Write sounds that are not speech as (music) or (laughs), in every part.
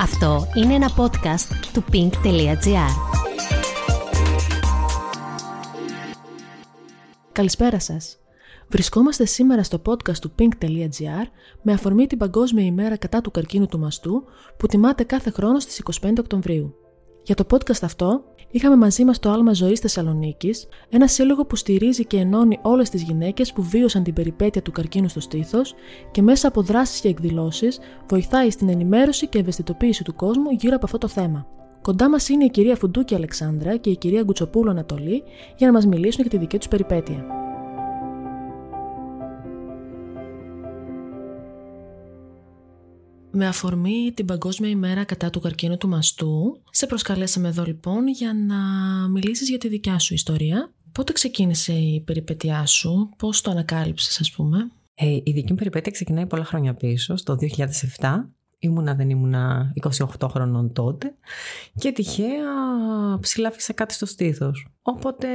Αυτό είναι ένα podcast του pink.gr. Καλησπέρα σας. Βρισκόμαστε σήμερα στο podcast του pink.gr με αφορμή την Παγκόσμια ημέρα κατά του καρκίνου του μαστού που τιμάται κάθε χρόνο στις 25 Οκτωβρίου. Για το podcast αυτό είχαμε μαζί μας το Άλμα Ζωής Θεσσαλονίκης, ένα σύλλογο που στηρίζει και ενώνει όλες τις γυναίκες που βίωσαν την περιπέτεια του καρκίνου στο στήθος και μέσα από δράσεις και εκδηλώσεις βοηθάει στην ενημέρωση και ευαισθητοποίηση του κόσμου γύρω από αυτό το θέμα. Κοντά μας είναι η κυρία Φουντούκη Αλεξάνδρα και η κυρία Γκουτσοπούλου Ανατολή για να μας μιλήσουν για τη δική τους περιπέτεια. Με αφορμή την Παγκόσμια ημέρα κατά του καρκίνου του μαστού, σε προσκαλέσαμε εδώ λοιπόν για να μιλήσεις για τη δικιά σου ιστορία. Πότε ξεκίνησε η περιπέτειά σου, πώς το ανακάλυψες ας πούμε; Ε, η δική μου περιπέτεια ξεκινάει πολλά χρόνια πίσω, στο 2007. Ήμουνα, δεν ήμουνα 28 χρονών τότε και τυχαία ψηλάφισα κάτι στο στήθος. Οπότε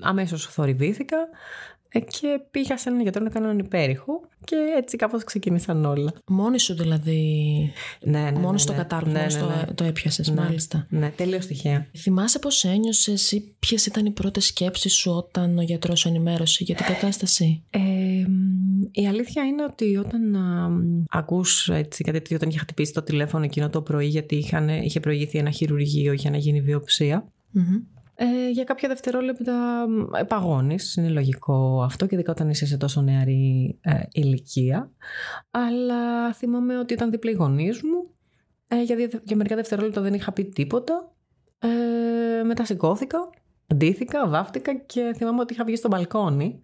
αμέσως θορυβήθηκα ε, και πήγα σε έναν γιατρό να κάνω έναν υπέρηχο και έτσι κάπως ξεκίνησαν όλα. Μόνη σου δηλαδή, Ναι, ναι, μόνη ναι, στο ναι. κατάλογο, Ναι, μόνος ναι, το, ναι. το έπιασες Ναι. μάλιστα. Ναι, τελείως τυχαία. Θυμάσαι πώς ένιωσες ή ποιες ήταν οι πρώτες σκέψεις σου όταν ο γιατρός σου ενημέρωσε για την κατάσταση; Ε, μ, η αλήθεια είναι ότι όταν α, μ, ακούς έτσι, κάτι τέτοιο, όταν είχε χτυπήσει το τηλέφωνο εκείνο το πρωί γιατί είχαν, είχε προηγηθεί ένα χειρουργείο για να γίνει βιοψία Μμμ. Ε, για κάποια δευτερόλεπτα μ, παγώνεις, είναι λογικό αυτό και ειδικά όταν είσαι σε τόσο νεαρή ε, ηλικία. Αλλά θυμάμαι ότι ήταν δίπλα οι γονείς μου. Ε, για, δια- για μερικά δευτερόλεπτα δεν είχα πει τίποτα. Ε, μετά σηκώθηκα, ντύθηκα, βάφτηκα και θυμάμαι ότι είχα βγει στο μπαλκόνι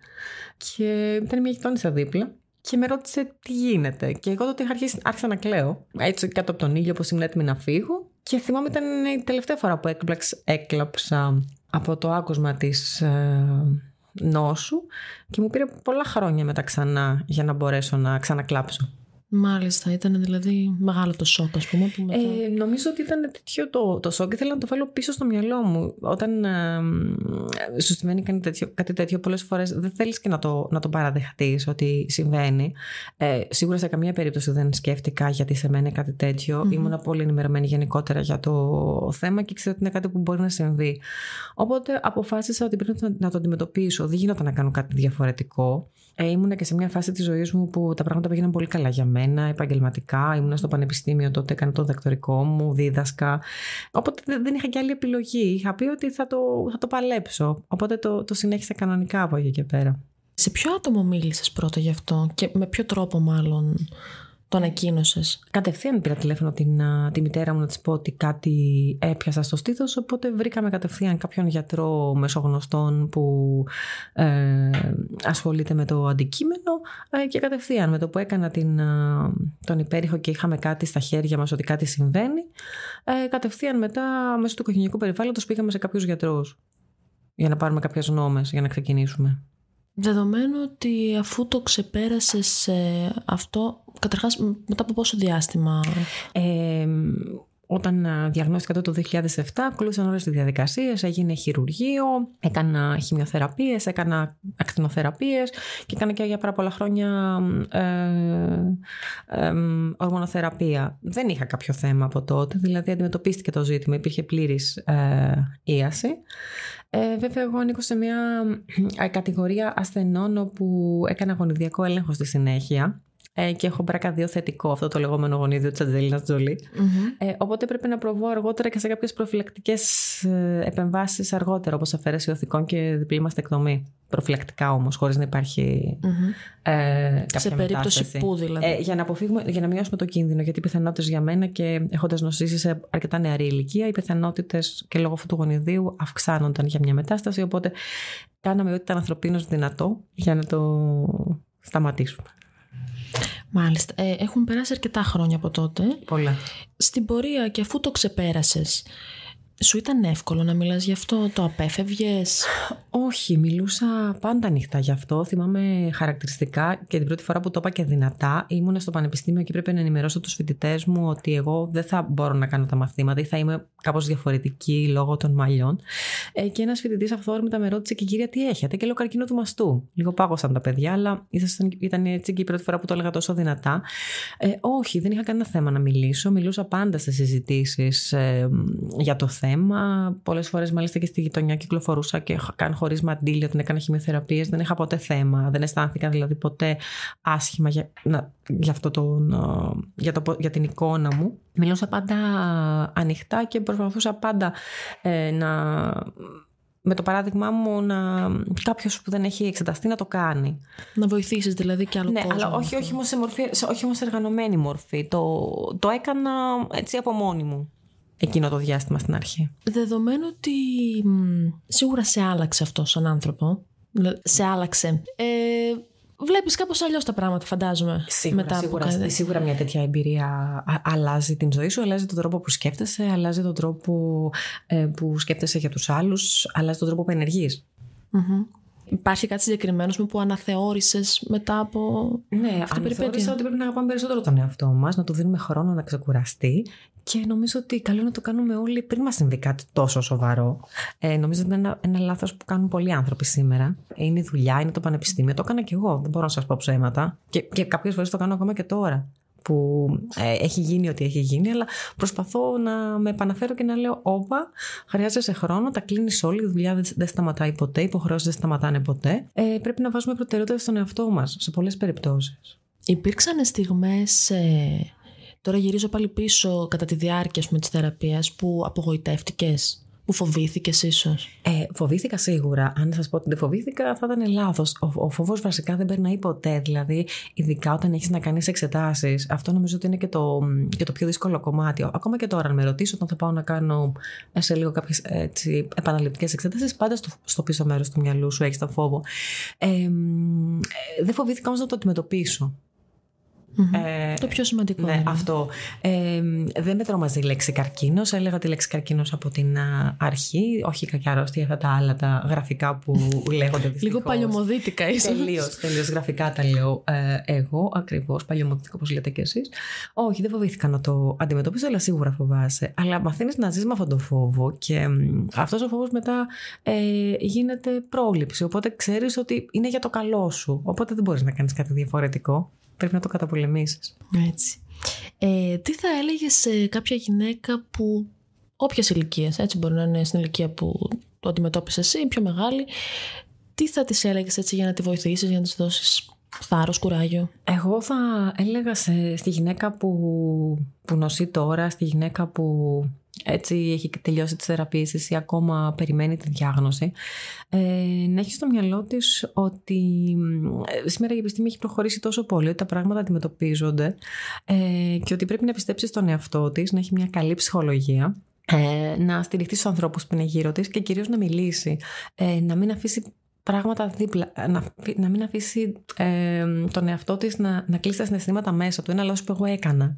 και ήταν μια γειτόνισσα δίπλα και με ρώτησε τι γίνεται. Και εγώ τότε είχα αρχίσει, άρχισα να κλαίω, έτσι κάτω από τον ήλιο, όπως ήμουν έτοιμη να φύγω. Και θυμάμαι ήταν η τελευταία φορά που έκλαψ, έκλαψα από το άκουσμα της ε, νόσου και μου πήρε πολλά χρόνια μετά ξανά για να μπορέσω να ξανακλάψω. Μάλιστα, ήταν δηλαδή μεγάλο το σοκ ας πούμε που μετά... Ε, νομίζω ότι ήταν τέτοιο το, το σοκ και ήθελα να το βάλω πίσω στο μυαλό μου. Όταν ε, μ, σου συμβαίνει κάτι τέτοιο, κάτι τέτοιο πολλές φορές δεν θέλεις και να το, να το παραδεχτείς ότι συμβαίνει. Ε, σίγουρα σε καμία περίπτωση δεν σκέφτηκα γιατί σε μένα κάτι τέτοιο. Μμμ. Ήμουν πολύ ενημερωμένη γενικότερα για το θέμα και ξέρω ότι είναι κάτι που μπορεί να συμβεί. Οπότε αποφάσισα ότι πρέπει να, να το αντιμετωπίσω. Δεν γινόταν να κάνω κάτι διαφορετικό. Ε, ήμουνα και σε μια φάση της ζωής μου που τα πράγματα πήγαιναν πολύ καλά για μένα, επαγγελματικά. Ήμουνα στο πανεπιστήμιο τότε, έκανα το δακτορικό μου, δίδασκα. Οπότε δεν δεν είχα και άλλη επιλογή. Είχα πει ότι θα το, θα το παλέψω. Οπότε το, το συνέχισα κανονικά από εκεί και πέρα. Σε ποιο άτομο μίλησες πρώτα γι' αυτό και με ποιο τρόπο μάλλον το ανακοίνωσες. Κατευθείαν πήρα τηλέφωνο την, α, τη μητέρα μου να της πω ότι κάτι έπιασα στο στήθος, οπότε βρήκαμε κατευθείαν κάποιον γιατρό μεσογνωστών που ε, ασχολείται με το αντικείμενο ε, και κατευθείαν με το που έκανα την, α, τον υπέρηχο και είχαμε κάτι στα χέρια μας ότι κάτι συμβαίνει, ε, κατευθείαν μετά μέσω του οικογενειακού περιβάλλοντος πήγαμε σε κάποιους γιατρούς για να πάρουμε κάποιες νόμες για να ξεκινήσουμε. Δεδομένου ότι αφού το ξεπέρασες ε, αυτό, καταρχάς μ- μετά από πόσο διάστημα... Ε, όταν α, διαγνώστηκα το 2007, ακολούθησαν όλες τις διαδικασίες, έγινε χειρουργείο, έκανα χημειοθεραπείες, έκανα ακτινοθεραπείες και έκανα και για πάρα πολλά χρόνια ε, ε, ορμονοθεραπεία. Δεν είχα κάποιο θέμα από τότε, δηλαδή αντιμετωπίστηκε το ζήτημα, υπήρχε πλήρης ε, ίαση. Ε, βέβαια, εγώ ανήκω σε μια ε, κατηγορία ασθενών όπου έκανα γονιδιακό έλεγχο στη συνέχεια ε, και έχω μπράκα δύο θετικό, αυτό το λεγόμενο γονίδιο της Αντζελίνας Τζολί. Ε, οπότε πρέπει να προβώ αργότερα και σε κάποιες προφυλακτικές ε, επεμβάσεις αργότερα, όπως αφαίρεση οθικών και διπλή μαστεκτομή. Προφυλακτικά όμως, χωρίς να υπάρχει Μμμ. ε, κάποια Σε περίπτωση μετάσταση. που δηλαδή. Ε, για, να αποφύγουμε, για να μειώσουμε το κίνδυνο, γιατί οι πιθανότητες για μένα και έχοντας νοσήσει σε αρκετά νεαρή ηλικία, οι πιθανότητες και λόγω αυτού του γονιδίου αυξάνονταν για μια μετάσταση. Οπότε κάναμε ό,τι ήταν ανθρωπίνως δυνατό για να το σταματήσουμε. Μάλιστα. Ε, έχουν περάσει αρκετά χρόνια από τότε. Πολλά. Στην πορεία και αφού το ξεπέρασες, Σου ήταν εύκολο να μιλάς γι' αυτό, το απέφευγες; Όχι, μιλούσα πάντα ανοιχτά γι' αυτό. Θυμάμαι χαρακτηριστικά και την πρώτη φορά που το είπα και δυνατά, ήμουν στο πανεπιστήμιο και πρέπει να ενημερώσω τους φοιτητές μου ότι εγώ δεν θα μπορώ να κάνω τα μαθήματα ή θα είμαι κάπως διαφορετική λόγω των μαλλιών. Ε, και ένας φοιτητής αυθόρμητα με ρώτησε και κυρία τι έχετε; Και λέω καρκίνο του μαστού. Λίγο πάγωσαν τα παιδιά, αλλά ήταν έτσι και η πρώτη φορά που το έλεγα τόσο δυνατά. Ε, όχι, δεν είχα κανένα θέμα να μιλήσω. Μιλούσα πάντα σε συζητήσεις ε, για το θέμα. Πολλές φορές μάλιστα και στη γειτονιά κυκλοφορούσα και καν χωρίς μαντήλια όταν έκανα χημειοθεραπείε. Δεν είχα ποτέ θέμα. Δεν αισθάνθηκα δηλαδή ποτέ άσχημα για, να, για, αυτό τον, για, το, για την εικόνα μου. Μιλούσα πάντα ανοιχτά και προσπαθούσα πάντα ε, να με το παράδειγμά μου να κάποιος που δεν έχει εξεταστεί να το κάνει. Να βοηθήσεις δηλαδή και άλλο ναι, κόσμο. αλλά όχι, όχι, όμως σε μορφή, όχι όμως σε εργανωμένη μορφή. Το, το έκανα έτσι από μόνη μου εκείνο το διάστημα στην αρχή. Δεδομένου ότι σίγουρα σε άλλαξε αυτό σαν άνθρωπο, σε άλλαξε. Ε, Βλέπεις κάπως αλλιώς τα πράγματα, φαντάζομαι. Σίγουρα, μετά σίγουρα, από... σίγουρα μια τέτοια εμπειρία αλλάζει την ζωή σου, αλλάζει τον τρόπο που σκέφτεσαι, αλλάζει τον τρόπο ε, που σκέφτεσαι για τους άλλους, αλλάζει τον τρόπο που ενεργείς. Υπάρχει κάτι συγκεκριμένος που αναθεώρησες μετά από. Ναι, αναθεώρησα ότι πρέπει να αγαπάμε περισσότερο τον εαυτό μας, να του δίνουμε χρόνο να ξεκουραστεί και νομίζω ότι καλό να το κάνουμε όλοι πριν μας συμβεί κάτι τόσο σοβαρό. Ε, νομίζω ότι είναι ένα, ένα λάθος που κάνουν πολλοί άνθρωποι σήμερα. Είναι η δουλειά, είναι το πανεπιστήμιο. Το έκανα και εγώ. Δεν μπορώ να σας πω ψέματα. Και, και κάποιες φορές το κάνω ακόμα και τώρα. Που ε, έχει γίνει ό,τι έχει γίνει, αλλά προσπαθώ να με επαναφέρω και να λέω: Όπα, χρειάζεσαι χρόνο, τα κλείνεις όλη, η δουλειά δεν, δεν σταματάει ποτέ, οι υποχρεώσεις δεν σταματάνε ποτέ. Ε, πρέπει να βάζουμε προτεραιότητα στον εαυτό μας σε πολλές περιπτώσεις. Υπήρξαν στιγμές ε, Τώρα γυρίζω πάλι πίσω κατά τη διάρκεια της θεραπείας που απογοητεύτηκες, που φοβήθηκες ίσως; Ε, φοβήθηκα σίγουρα. Αν σας πω ότι δεν φοβήθηκα, θα ήταν λάθος. Ο, ο φόβος βασικά δεν περνάει ποτέ. Δηλαδή, ειδικά όταν έχεις να κάνεις εξετάσεις, αυτό νομίζω ότι είναι και το, και το πιο δύσκολο κομμάτι. Ακόμα και τώρα, αν με ρωτήσω, όταν θα πάω να κάνω ε, σε λίγο κάποιες επαναληπτικές εξετάσεις, πάντα στο, στο πίσω μέρος του μυαλού σου έχεις το φόβο. Ε, ε, δεν φοβήθηκα όμως να το αντιμετωπίσω. Ε, το πιο σημαντικό. Ναι, αυτό. Ε, δεν με τρόμαζε η λέξη καρκίνος. Έλεγα τη λέξη καρκίνος από την αρχή. Όχι η κακιά αρρώστια, αυτά τα άλλα τα γραφικά που (laughs) λέγονται δυστυχώς. Λίγο παλιωμοδίτικα, ίσως. Τελείως, τελείως γραφικά τα λέω ε, εγώ, ακριβώς. Παλιωμοδίτικα, όπως λέτε κι εσείς. Όχι, δεν φοβήθηκα να το αντιμετωπίσω, αλλά σίγουρα φοβάσαι. Αλλά μαθαίνεις να ζεις με αυτόν τον φόβο και αυτός ο φόβος μετά ε, γίνεται πρόληψη. Οπότε ξέρεις ότι είναι για το καλό σου. Οπότε δεν μπορείς να κάνεις κάτι διαφορετικό. Πρέπει να το καταπολεμήσεις. Έτσι. Ε, τι θα έλεγες σε κάποια γυναίκα που όποιας ηλικίας, έτσι μπορεί να είναι στην ηλικία που το αντιμετώπισες εσύ, πιο μεγάλη, τι θα της έλεγες έτσι για να τη βοηθήσεις, για να της δώσεις θάρρος, κουράγιο; Εγώ θα έλεγα σε, στη γυναίκα που, που νοσεί τώρα, στη γυναίκα που έτσι έχει τελειώσει τις θεραπείες ή ακόμα περιμένει τη διάγνωση. Ε, να έχει στο μυαλό της ότι ε, σήμερα η επιστήμη έχει προχωρήσει τόσο πολύ ότι τα πράγματα αντιμετωπίζονται ε, και ότι πρέπει να πιστέψεις στον εαυτό της, να έχει μια καλή ψυχολογία ε, να στηριχτείς στους ανθρώπους που είναι γύρω της και κυρίως να μιλήσει, ε, να μην αφήσει πράγματα δίπλα. Να, να μην αφήσει ε, τον εαυτό της να, να κλείσει τα συναισθήματα μέσα του. Ένα λάθος που εγώ έκανα.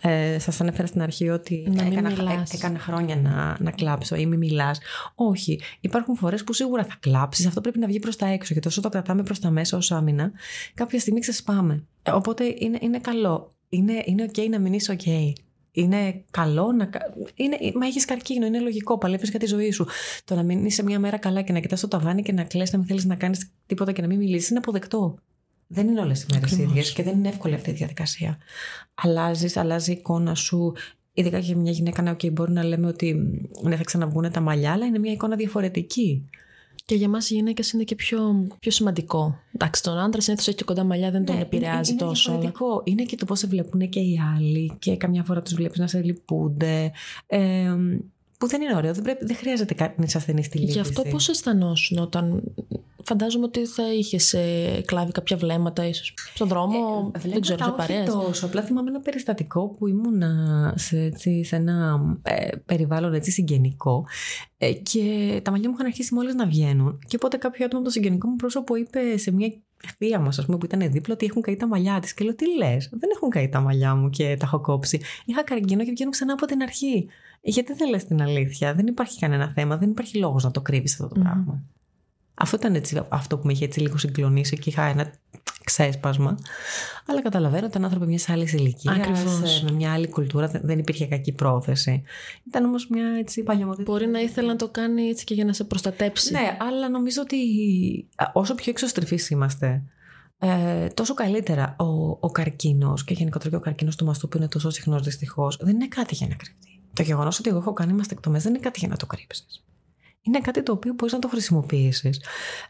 Ε, Σας ανέφερα στην αρχή ότι να έκανα, ε, έκανα χρόνια να, να κλάψω ή μη μιλάς. Όχι. Υπάρχουν φορές που σίγουρα θα κλάψεις. Αυτό πρέπει να βγει προς τα έξω. Γιατί όσο το κρατάμε προς τα μέσα ως άμυνα, κάποια στιγμή ξεσπάμε. Ε, οπότε είναι, είναι καλό. Είναι, είναι OK να μην είσαι OK είναι καλό να. Είναι, μα έχεις καρκίνο, είναι λογικό. Παλεύεις για τη ζωή σου. Το να μην είσαι μια μέρα καλά και να κοιτάς το ταβάνι και να κλαις, να μην θέλεις να κάνεις τίποτα και να μην μιλήσεις, είναι αποδεκτό. Δεν είναι όλες οι μέρες ίδιες και δεν είναι εύκολη αυτή η διαδικασία. Αλλάζεις, αλλάζει η εικόνα σου. Ειδικά για μια γυναίκα, ναι, okay, μπορεί να λέμε ότι ναι, θα ξαναβγούν τα μαλλιά, αλλά είναι μια εικόνα διαφορετική. Και για εμά οι γυναίκε είναι και πιο, πιο σημαντικό. Εντάξει, τον άντρα συνήθως έχει και κοντά μαλλιά, δεν ναι, τον επηρεάζει είναι, τόσο. Είναι διαφορετικό. Είναι και το πώς σε βλέπουν και οι άλλοι. Και καμιά φορά τους βλέπεις να σε λυπούνται. Ε, που δεν είναι ωραίο. Δεν, πρέπει, δεν χρειάζεται κάτι να ασθενής στη λύση. Γι' αυτό πώς αισθανόσουν όταν. Φαντάζομαι ότι θα είχες ε, κλάβει κάποια βλέμματα, ίσως. Στον δρόμο, ε, δεν ξέρω, σε παρέας. τόσο. Απλά θυμάμαι ένα περιστατικό που ήμουν σε, έτσι, σε ένα ε, περιβάλλον έτσι, συγγενικό ε, και τα μαλλιά μου είχαν αρχίσει μόλις να βγαίνουν. Και οπότε κάποιο άτομο από το συγγενικό μου πρόσωπο είπε σε μια θεία μου, ας πούμε, που ήταν δίπλα, ότι έχουν καεί τα μαλλιά της. Και λέω, τι λες, δεν έχουν καεί τα μαλλιά μου και τα έχω κόψει. Είχα καρκίνο και βγαίνω ξανά από την αρχή. Γιατί δεν λες την αλήθεια, δεν υπάρχει κανένα θέμα, δεν υπάρχει λόγος να το κρύβεις αυτό το πράγμα. Αυτό ήταν έτσι, αυτό που με είχε έτσι λίγο συγκλονίσει και είχα ένα ξέσπασμα. Αλλά καταλαβαίνω ότι ήταν άνθρωποι μιας άλλης ηλικίας, με μια άλλη κουλτούρα, δεν υπήρχε κακή πρόθεση. Ήταν όμως μια έτσι παλιωμοδίτηση. Μπορεί να ήθελε να το κάνει έτσι και για να σε προστατέψει. Ναι, αλλά νομίζω ότι όσο πιο εξωστρεφείς είμαστε, ε, τόσο καλύτερα. Ο, ο καρκίνος και γενικότερα και ο καρκίνος του μαστού που είναι τόσο συχνός δυστυχώς, δεν είναι κάτι για να κρυφτεί. Το γεγονός ότι εγώ έχω κάνει μαστεκτομές δεν είναι κάτι για να το κρύψεις είναι κάτι το οποίο μπορείς να το χρησιμοποιήσεις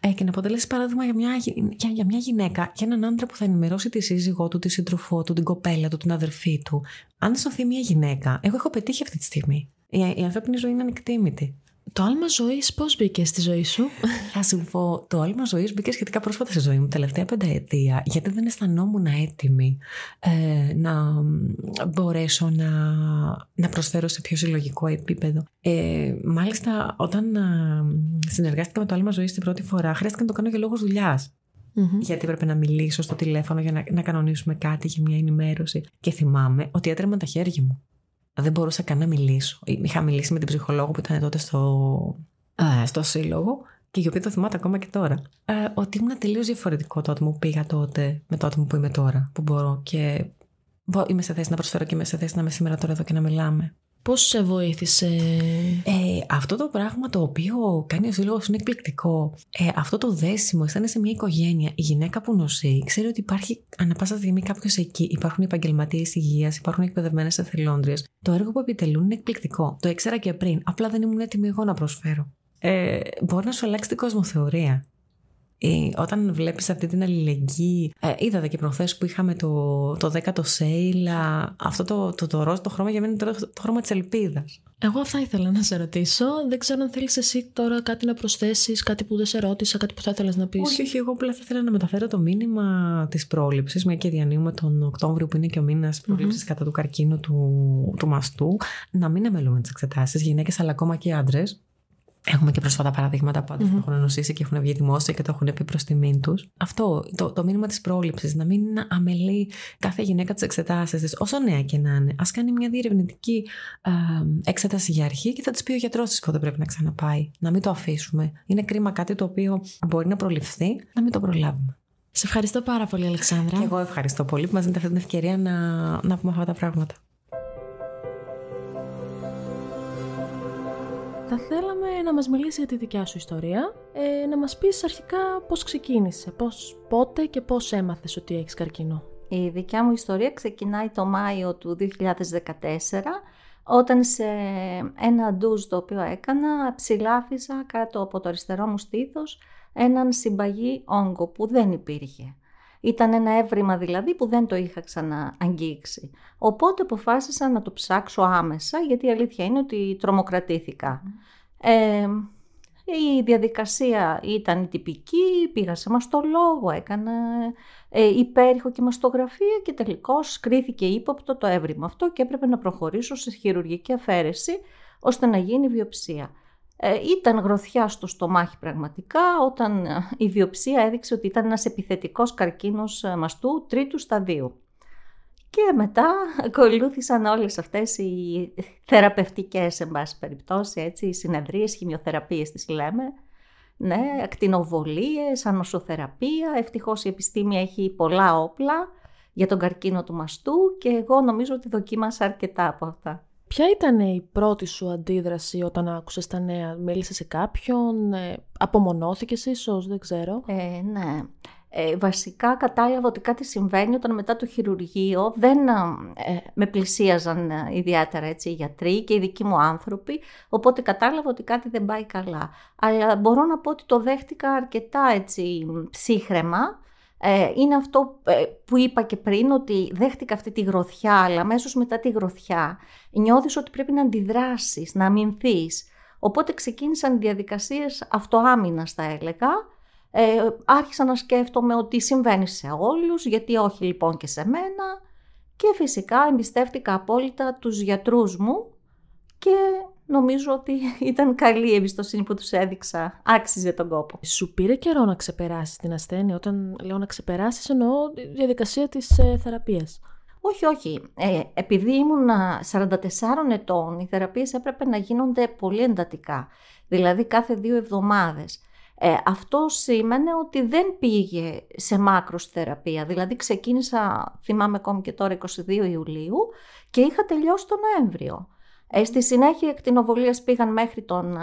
ε, και να αποτελέσει παράδειγμα για μια, για, για μια γυναίκα, για έναν άντρα που θα ενημερώσει τη σύζυγό του, τη σύντροφό του, την κοπέλα του, την αδερφή του. Αν σωθεί μια γυναίκα, εγώ έχω πετύχει αυτή τη στιγμή. Η, η ανθρώπινη ζωή είναι ανεκτήμητη. Το άλμα ζωής πώς μπήκε στη ζωή σου; (laughs) Θα σου πω, το άλμα ζωής μπήκε σχετικά πρόσφατα στη ζωή μου, τελευταία πενταετία, γιατί δεν αισθανόμουν έτοιμη ε, να μπορέσω να, να προσφέρω σε πιο συλλογικό επίπεδο. Ε, μάλιστα, όταν ε, συνεργάστηκα με το άλμα ζωής την πρώτη φορά, χρειάστηκε να το κάνω για λόγους δουλειάς. Mm-hmm. Γιατί έπρεπε να μιλήσω στο τηλέφωνο για να, να κανονίσουμε κάτι για μια ενημέρωση. Και θυμάμαι ότι έτρεμα τα χέρια μου δεν μπορούσα καν να μιλήσω. Είχα μιλήσει με την ψυχολόγο που ήταν τότε στο, ε, στο σύλλογο και η οποία το θυμάται ακόμα και τώρα. Ε, ότι ήμουν τελείως διαφορετικό το άτομο που πήγα τότε με το άτομο που είμαι τώρα. Που μπορώ και είμαι σε θέση να προσφέρω και είμαι σε θέση να είμαι σήμερα τώρα εδώ και να μιλάμε. Πώς σε βοήθησε; Ε, αυτό το πράγμα το οποίο κάνει ο σύλλογος είναι εκπληκτικό. Ε, αυτό το δέσιμο, αισθάνεσαι μια οικογένεια. Η γυναίκα που νοσεί ξέρει ότι υπάρχει ανά πάσα στιγμή κάποιος εκεί. Υπάρχουν επαγγελματίες υγείας, υπάρχουν εκπαιδευμένες εθελόντριες. Το έργο που επιτελούν είναι εκπληκτικό. Το ήξερα και πριν. Απλά δεν ήμουν έτοιμη εγώ να προσφέρω. Ε, μπορεί να σου αλλάξει την κοσμοθεωρία. Ε, όταν βλέπεις αυτή την αλληλεγγύη ε, είδατε και προχθές που είχαμε το, το 10ο sale αυτό το, το, το, ροζ το χρώμα για μένα είναι το, το χρώμα της ελπίδας εγώ θα ήθελα να σε ρωτήσω. Δεν ξέρω αν θέλεις εσύ τώρα κάτι να προσθέσεις, κάτι που δεν σε ρώτησα, κάτι που θα ήθελα να πεις. Όχι, όχι. Εγώ απλά θα ήθελα να μεταφέρω το μήνυμα της πρόληψης, μια και διανύουμε τον Οκτώβριο, που είναι και ο μήνας πρόληψης κατά του καρκίνου του, του μαστού. Να μην αμελούμε τις εξετάσεις, γυναίκες αλλά ακόμα και άντρες. Έχουμε και πρόσφατα παραδείγματα που άντρες mm-hmm. που έχουν νοσήσει και έχουν βγει δημόσια και το έχουν πει προς τιμήν τους. Αυτό, το, το μήνυμα της πρόληψης, να μην αμελεί κάθε γυναίκα τις εξετάσεις της, όσο νέα και να είναι. Α κάνει μια διερευνητική ε, εξέταση για αρχή και θα της πει ο γιατρός της πότε πρέπει να ξαναπάει. Να μην το αφήσουμε. Είναι κρίμα κάτι το οποίο μπορεί να προληφθεί, να μην το προλάβουμε. Σε ευχαριστώ πάρα πολύ, Αλεξάνδρα. Και εγώ ευχαριστώ πολύ που μας δίνετε αυτή την ευκαιρία να, να πούμε αυτά τα πράγματα. Θα θέλαμε να μας μιλήσει για τη δικιά σου ιστορία, ε, να μας πεις αρχικά πώς ξεκίνησε, πώς, πότε και πώς έμαθες ότι έχεις καρκίνο. Η δικιά μου ιστορία ξεκινάει το Μάιο του 2014, όταν σε ένα ντουζ το οποίο έκανα ψηλάφιζα κάτω από το αριστερό μου στήθος έναν συμπαγή όγκο που δεν υπήρχε. Ήταν ένα έβριμα δηλαδή που δεν το είχα ξανααγγίξει. Οπότε αποφάσισα να το ψάξω άμεσα γιατί η αλήθεια είναι ότι τρομοκρατήθηκα. Ε, η διαδικασία ήταν τυπική, πήγα σε μαστολόγο, έκανα ε, υπέρηχο και μαστογραφία και τελικώς κρίθηκε ύποπτο το έβριμα αυτό και έπρεπε να προχωρήσω σε χειρουργική αφαίρεση ώστε να γίνει βιοψία. Ε, ήταν γροθιά στο στομάχι πραγματικά όταν ε, η βιοψία έδειξε ότι ήταν ένας επιθετικός καρκίνος ε, μαστού τρίτου σταδίου. Και μετά ακολούθησαν όλες αυτές οι θεραπευτικές, εν πάση περιπτώσει, έτσι, οι συνεδρίες, χημειοθεραπείες τις λέμε, ναι, ακτινοβολίες, ανοσοθεραπεία. Ευτυχώς η επιστήμη έχει πολλά όπλα για τον καρκίνο του μαστού και εγώ νομίζω ότι δοκίμασα αρκετά από αυτά. Ποια ήταν η πρώτη σου αντίδραση όταν άκουσες τα νέα, μίλησες σε κάποιον, ε, απομονώθηκες ίσως, δεν ξέρω. Ε, ναι. Ε, βασικά κατάλαβα ότι κάτι συμβαίνει όταν μετά το χειρουργείο δεν ε, με πλησίαζαν ε, ιδιαίτερα έτσι, οι γιατροί και οι δικοί μου άνθρωποι, οπότε κατάλαβα ότι κάτι δεν πάει καλά. Αλλά μπορώ να πω ότι το δέχτηκα αρκετά έτσι, ψύχρεμα ε, είναι αυτό ε, που είπα και πριν, ότι δέχτηκα αυτή τη γροθιά, αλλά αμέσως μετά τη γροθιά νιώθεις ότι πρέπει να αντιδράσεις, να αμυνθείς. Οπότε ξεκίνησαν οι διαδικασίες αυτοάμυνας, θα έλεγα. Ε, άρχισα να σκέφτομαι ότι συμβαίνει σε όλους, γιατί όχι λοιπόν και σε μένα. Και φυσικά εμπιστεύτηκα απόλυτα τους γιατρούς μου και νομίζω ότι (laughs) ήταν καλή η εμπιστοσύνη που τους έδειξα. Άξιζε τον κόπο. Σου πήρε καιρό να ξεπεράσεις την ασθένεια. Όταν λέω να ξεπεράσεις εννοώ τη διαδικασία της ε, θεραπείας. Όχι, όχι. Ε, επειδή ήμουν 44 ετών, οι θεραπείες έπρεπε να γίνονται πολύ εντατικά. Δηλαδή κάθε δύο εβδομάδες. Ε, αυτό σήμαινε ότι δεν πήγε σε μάκρος θεραπεία. Δηλαδή ξεκίνησα, θυμάμαι ακόμη και τώρα, 22 Ιουλίου και είχα τελειώσει τον Νοέμβριο. Ε, στη συνέχεια οι εκτινοβολίες πήγαν μέχρι τον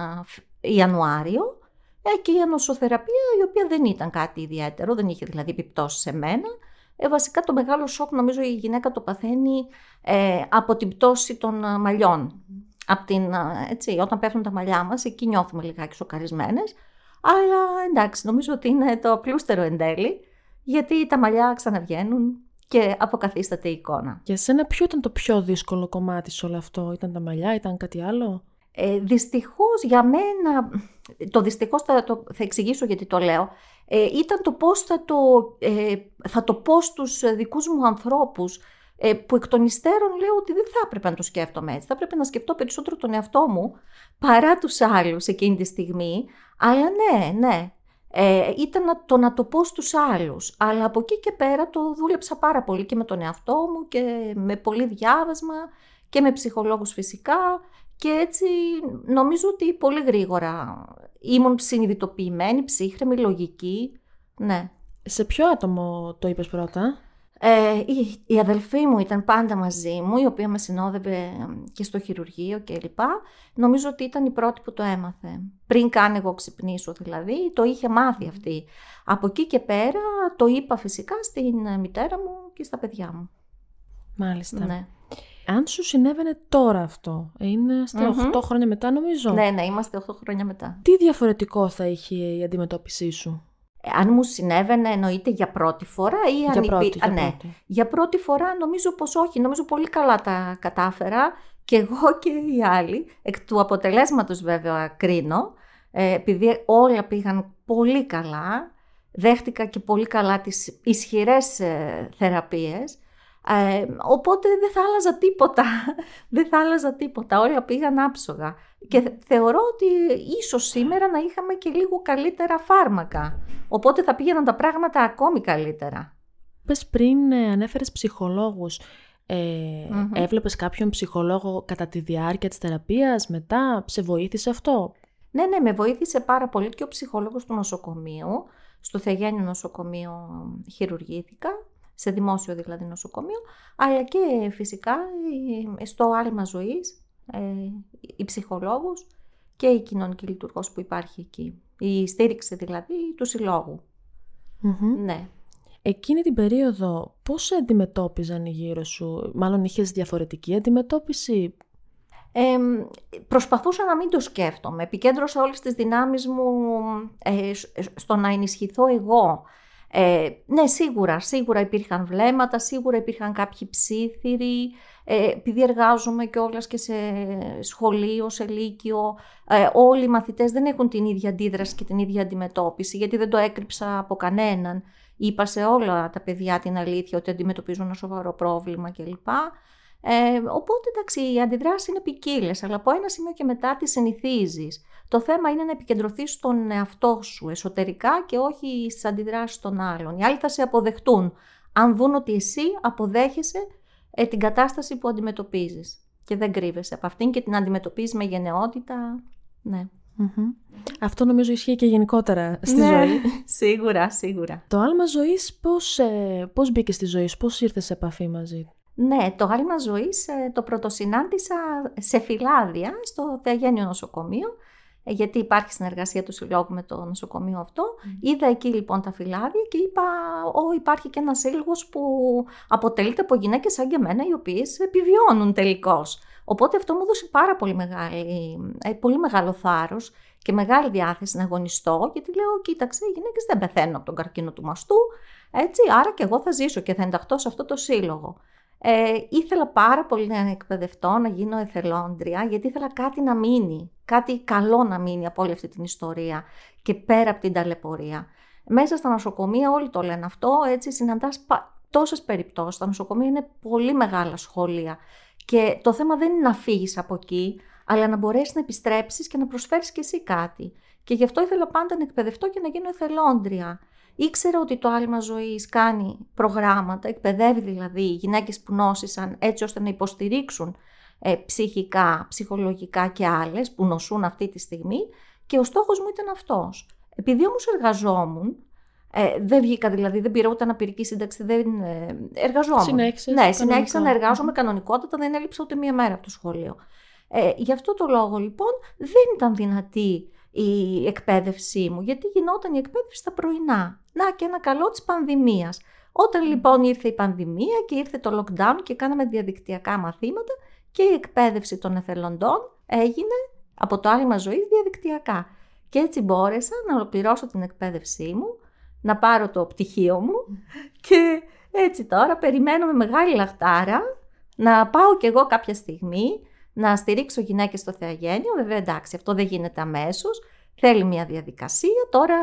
Ιανουάριο ε, και η ανοσοθεραπεία η οποία δεν ήταν κάτι ιδιαίτερο, δεν είχε δηλαδή επιπτώσεις σε μένα. Ε, βασικά το μεγάλο σοκ νομίζω η γυναίκα το παθαίνει ε, από την πτώση των μαλλιών. Από την, έτσι, όταν πέφτουν τα μαλλιά μας, εκεί νιώθουμε λιγάκι σοκαρισμένες. Αλλά εντάξει, νομίζω ότι είναι το απλούστερο εν τέλει, γιατί τα μαλλιά ξαναβγαίνουν και αποκαθίσταται η εικόνα. Για σένα ποιο ήταν το πιο δύσκολο κομμάτι σε όλο αυτό, ήταν τα μαλλιά, ήταν κάτι άλλο; Ε, δυστυχώς για μένα, το δυστυχώς θα, το, θα εξηγήσω γιατί το λέω, ε, ήταν το πώς θα το, ε, θα το πω στους δικούς μου ανθρώπους ε, που εκ των υστέρων λέω ότι δεν θα έπρεπε να το σκέφτομαι έτσι. Θα έπρεπε να σκεφτώ περισσότερο τον εαυτό μου παρά τους άλλους εκείνη τη στιγμή. Αλλά ναι, ναι, ε, ήταν το να το πω στους άλλους. Αλλά από εκεί και πέρα το δούλεψα πάρα πολύ και με τον εαυτό μου και με πολύ διάβασμα και με ψυχολόγους φυσικά και έτσι νομίζω ότι πολύ γρήγορα ήμουν συνειδητοποιημένη, ψύχρεμη, λογική. Ναι. Σε ποιο άτομο το είπες πρώτα; Ε, η, η αδελφή μου ήταν πάντα μαζί μου, η οποία με συνόδευε και στο χειρουργείο κλπ. Νομίζω ότι ήταν η πρώτη που το έμαθε. Πριν καν εγώ ξυπνήσω δηλαδή, το είχε μάθει αυτή. Από εκεί και πέρα το είπα φυσικά στην μητέρα μου και στα παιδιά μου. Μάλιστα. Ναι. Αν σου συνέβαινε τώρα αυτό, είναι 8 χρόνια μετά νομίζω; Ναι, ναι, είμαστε 8 χρόνια μετά. Τι διαφορετικό θα είχε η αντιμετώπιση σου; Αν μου συνέβαινε εννοείται για πρώτη φορά ή αν για πρώτη, για, ναι. πρώτη. για πρώτη φορά νομίζω πως όχι, νομίζω πολύ καλά τα κατάφερα και εγώ (laughs) και οι άλλοι, εκ του αποτελέσματος βέβαια κρίνω, ε, επειδή όλα πήγαν πολύ καλά, δέχτηκα και πολύ καλά τις ισχυρές ε, θεραπείες, ε, οπότε δεν θα άλλαζα τίποτα, (laughs) δεν θα άλλαζα τίποτα, όλα πήγαν άψογα. Και θεωρώ ότι ίσως σήμερα να είχαμε και λίγο καλύτερα φάρμακα. Οπότε θα πήγαιναν τα πράγματα ακόμη καλύτερα. Πες πριν ε, ανέφερες ψυχολόγους. Ε, Έβλεπες κάποιον ψυχολόγο κατά τη διάρκεια της θεραπείας, μετά σε βοήθησε αυτό; Ναι, ναι, με βοήθησε πάρα πολύ και ο ψυχολόγος του νοσοκομείου. Στο Θεγένιο νοσοκομείο χειρουργήθηκα, σε δημόσιο δηλαδή νοσοκομείο, αλλά και φυσικά ε, στο άλμα ζωής ε, η ψυχολόγος και η κοινωνική λειτουργός που υπάρχει εκεί. Η στήριξη δηλαδή του συλλογου Ναι. Εκείνη την περίοδο πώς σε αντιμετώπιζαν οι γύρω σου, μάλλον είχες διαφορετική αντιμετώπιση; Ε, προσπαθούσα να μην το σκέφτομαι. Επικέντρωσα όλες τις δυνάμεις μου ε, στο να ενισχυθώ εγώ. Ε, ναι, σίγουρα, σίγουρα υπήρχαν βλέμματα, σίγουρα υπήρχαν κάποιοι ψήθυροι, ε, επειδή εργάζομαι κιόλας και σε σχολείο, σε λύκειο, ε, όλοι οι μαθητές δεν έχουν την ίδια αντίδραση και την ίδια αντιμετώπιση, γιατί δεν το έκρυψα από κανέναν. Είπα σε όλα τα παιδιά την αλήθεια ότι αντιμετωπίζουν ένα σοβαρό πρόβλημα κλπ. Ε, οπότε εντάξει, οι αντιδράσεις είναι ποικίλες, αλλά από ένα σημείο και μετά τις συνηθίζεις. Το θέμα είναι να επικεντρωθείς στον εαυτό σου εσωτερικά και όχι στις αντιδράσεις των άλλων. Οι άλλοι θα σε αποδεχτούν αν δουν ότι εσύ αποδέχεσαι ε, την κατάσταση που αντιμετωπίζεις και δεν κρύβεσαι από αυτήν και την αντιμετωπίζεις με γενναιότητα. Ναι. Αυτό νομίζω ισχύει και γενικότερα στη ναι, ζωή. (laughs) σίγουρα, σίγουρα. Το άλμα ζωής πώς, ε, πώς μπήκε στη ζωή σου, πώς ήρθες σε επαφή μαζί; Ναι, το άλμα ζωής ε, το πρωτοσυνάντησα σε φυλάδια στο Θεαγένιο Νοσοκομείο ε, γιατί υπάρχει συνεργασία του συλλόγου με το νοσοκομείο αυτό. Είδα εκεί λοιπόν τα φυλάδια και είπα, Ω, υπάρχει και ένας σύλλογος που αποτελείται από γυναίκες σαν και εμένα, οι οποίες επιβιώνουν τελικώς. Οπότε αυτό μου έδωσε πάρα πολύ, μεγάλη, ε, πολύ μεγάλο θάρρος και μεγάλη διάθεση να αγωνιστώ, γιατί λέω: Κοίταξε, οι γυναίκες δεν πεθαίνουν από τον καρκίνο του μαστού. Έτσι, άρα και εγώ θα ζήσω και θα ενταχθώ σε αυτό το σύλλογο. Ε, ήθελα πάρα πολύ να εκπαιδευτώ, να γίνω εθελόντρια, γιατί ήθελα κάτι να μείνει, κάτι καλό να μείνει από όλη αυτή την ιστορία και πέρα από την ταλαιπωρία. Μέσα στα νοσοκομεία όλοι το λένε αυτό, έτσι συναντάς τόσες περιπτώσεις. Τα νοσοκομεία είναι πολύ μεγάλα σχολεία και το θέμα δεν είναι να φύγεις από εκεί, αλλά να μπορέσεις να επιστρέψεις και να προσφέρεις και εσύ κάτι. Και γι' αυτό ήθελα πάντα να εκπαιδευτώ και να γίνω εθελόντρια. Ήξερα ότι το άλμα ζωής κάνει προγράμματα, εκπαιδεύει δηλαδή γυναίκες που νόσησαν έτσι ώστε να υποστηρίξουν ε, ψυχικά, ψυχολογικά και άλλες που νοσούν αυτή τη στιγμή και ο στόχος μου ήταν αυτός. Επειδή όμως εργαζόμουν, ε, δεν βγήκα δηλαδή, δεν πήρα ούτε αναπηρική σύνταξη, δεν ε, εργαζόμουν. Συνέχισες. Ναι, συνέχισα να εργάζομαι κανονικότατα, δεν έλειψα ούτε μία μέρα από το σχολείο. Ε, γι' αυτό το λόγο λοιπόν δεν ήταν δυνατή η εκπαίδευσή μου, γιατί γινόταν η εκπαίδευση στα πρωινά. Να και ένα καλό της πανδημίας. Όταν λοιπόν ήρθε η πανδημία και ήρθε το lockdown και κάναμε διαδικτυακά μαθήματα και η εκπαίδευση των εθελοντών έγινε από το άλμα ζωής διαδικτυακά. Και έτσι μπόρεσα να ολοκληρώσω την εκπαίδευσή μου, να πάρω το πτυχίο μου και έτσι τώρα περιμένω με μεγάλη λαχτάρα να πάω κι εγώ κάποια στιγμή να στηρίξω γυναίκες στο θεαγένειο. Βέβαια εντάξει αυτό δεν γίνεται αμέσως. Θέλει μια διαδικασία. Τώρα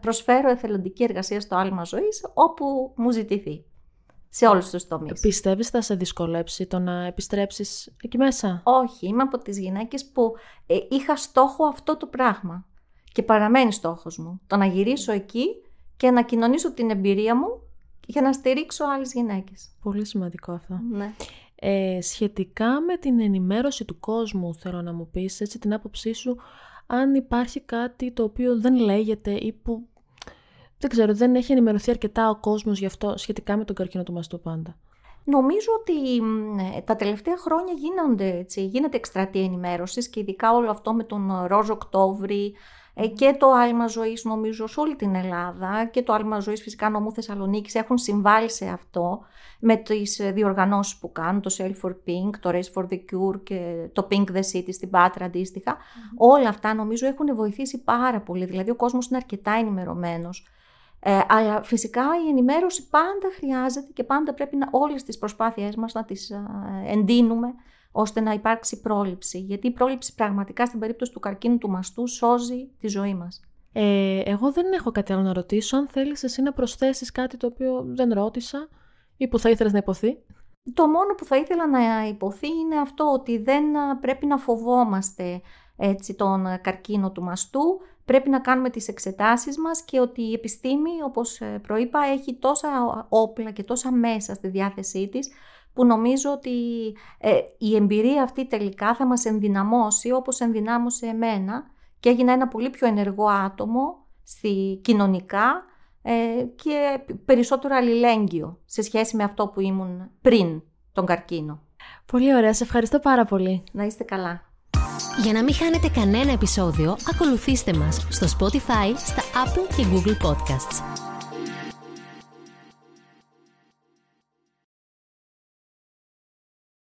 προσφέρω εθελοντική εργασία στο άλμα ζωής όπου μου ζητηθεί. Σε όλους τους τομείς. Πιστεύεις θα σε δυσκολέψει το να επιστρέψεις εκεί μέσα; Όχι, είμαι από τις γυναίκες που ε, είχα στόχο αυτό το πράγμα. Και παραμένει στόχος μου. Το να γυρίσω εκεί και να κοινωνήσω την εμπειρία μου για να στηρίξω άλλες γυναίκες. Πολύ σημαντικό αυτό. Ναι. Ε, σχετικά με την ενημέρωση του κόσμου, θέλω να μου πεις έτσι την άποψή σου, αν υπάρχει κάτι το οποίο δεν λέγεται ή που δεν ξέρω, δεν έχει ενημερωθεί αρκετά ο κόσμος γι' αυτό σχετικά με τον καρκίνο του μαστού πάντα. Νομίζω ότι ε, τα τελευταία χρόνια γίνονται, έτσι, γίνεται εκστρατεία ενημέρωσης και ειδικά όλο αυτό με τον Ροζ Οκτώβρη, ε, και το άλμα ζωής, νομίζω, σε όλη την Ελλάδα και το άλμα ζωής, φυσικά νομού Θεσσαλονίκης έχουν συμβάλει σε αυτό με τις διοργανώσεις που κάνουν, το Sale for Pink, το Race for the Cure και το Pink the City στην Πάτρα Όλα αυτά νομίζω έχουν βοηθήσει πάρα πολύ. Δηλαδή, ο κόσμος είναι αρκετά ενημερωμένος. Ε, αλλά φυσικά η ενημέρωση πάντα χρειάζεται και πάντα πρέπει να όλες τις προσπάθειές μας να τις ε, εντείνουμε ώστε να υπάρξει πρόληψη. Γιατί η πρόληψη πραγματικά στην περίπτωση του καρκίνου του μαστού σώζει τη ζωή μας. Ε, εγώ δεν έχω κάτι άλλο να ρωτήσω. Αν θέλεις εσύ να προσθέσεις κάτι το οποίο δεν ρώτησα ή που θα ήθελες να υποθεί. Το μόνο που θα ήθελα να υποθεί είναι αυτό ότι δεν πρέπει να φοβόμαστε έτσι, τον καρκίνο του μαστού. Πρέπει να κάνουμε τις εξετάσεις μας και ότι η επιστήμη, όπως ε, προείπα, έχει τόσα όπλα και τόσα μέσα στη διάθεσή της που νομίζω ότι ε, η εμπειρία αυτή τελικά θα μας ενδυναμώσει όπως ενδυνάμωσε εμένα και έγινα ένα πολύ πιο ενεργό άτομο στη κοινωνικά ε, και περισσότερο αλληλέγγυο σε σχέση με αυτό που ήμουν πριν τον καρκίνο. Πολύ ωραία, σε ευχαριστώ πάρα πολύ. Να είστε καλά. Για να μην χάνετε κανένα επεισόδιο, ακολουθήστε μας στο Spotify, στα Apple και Google Podcasts.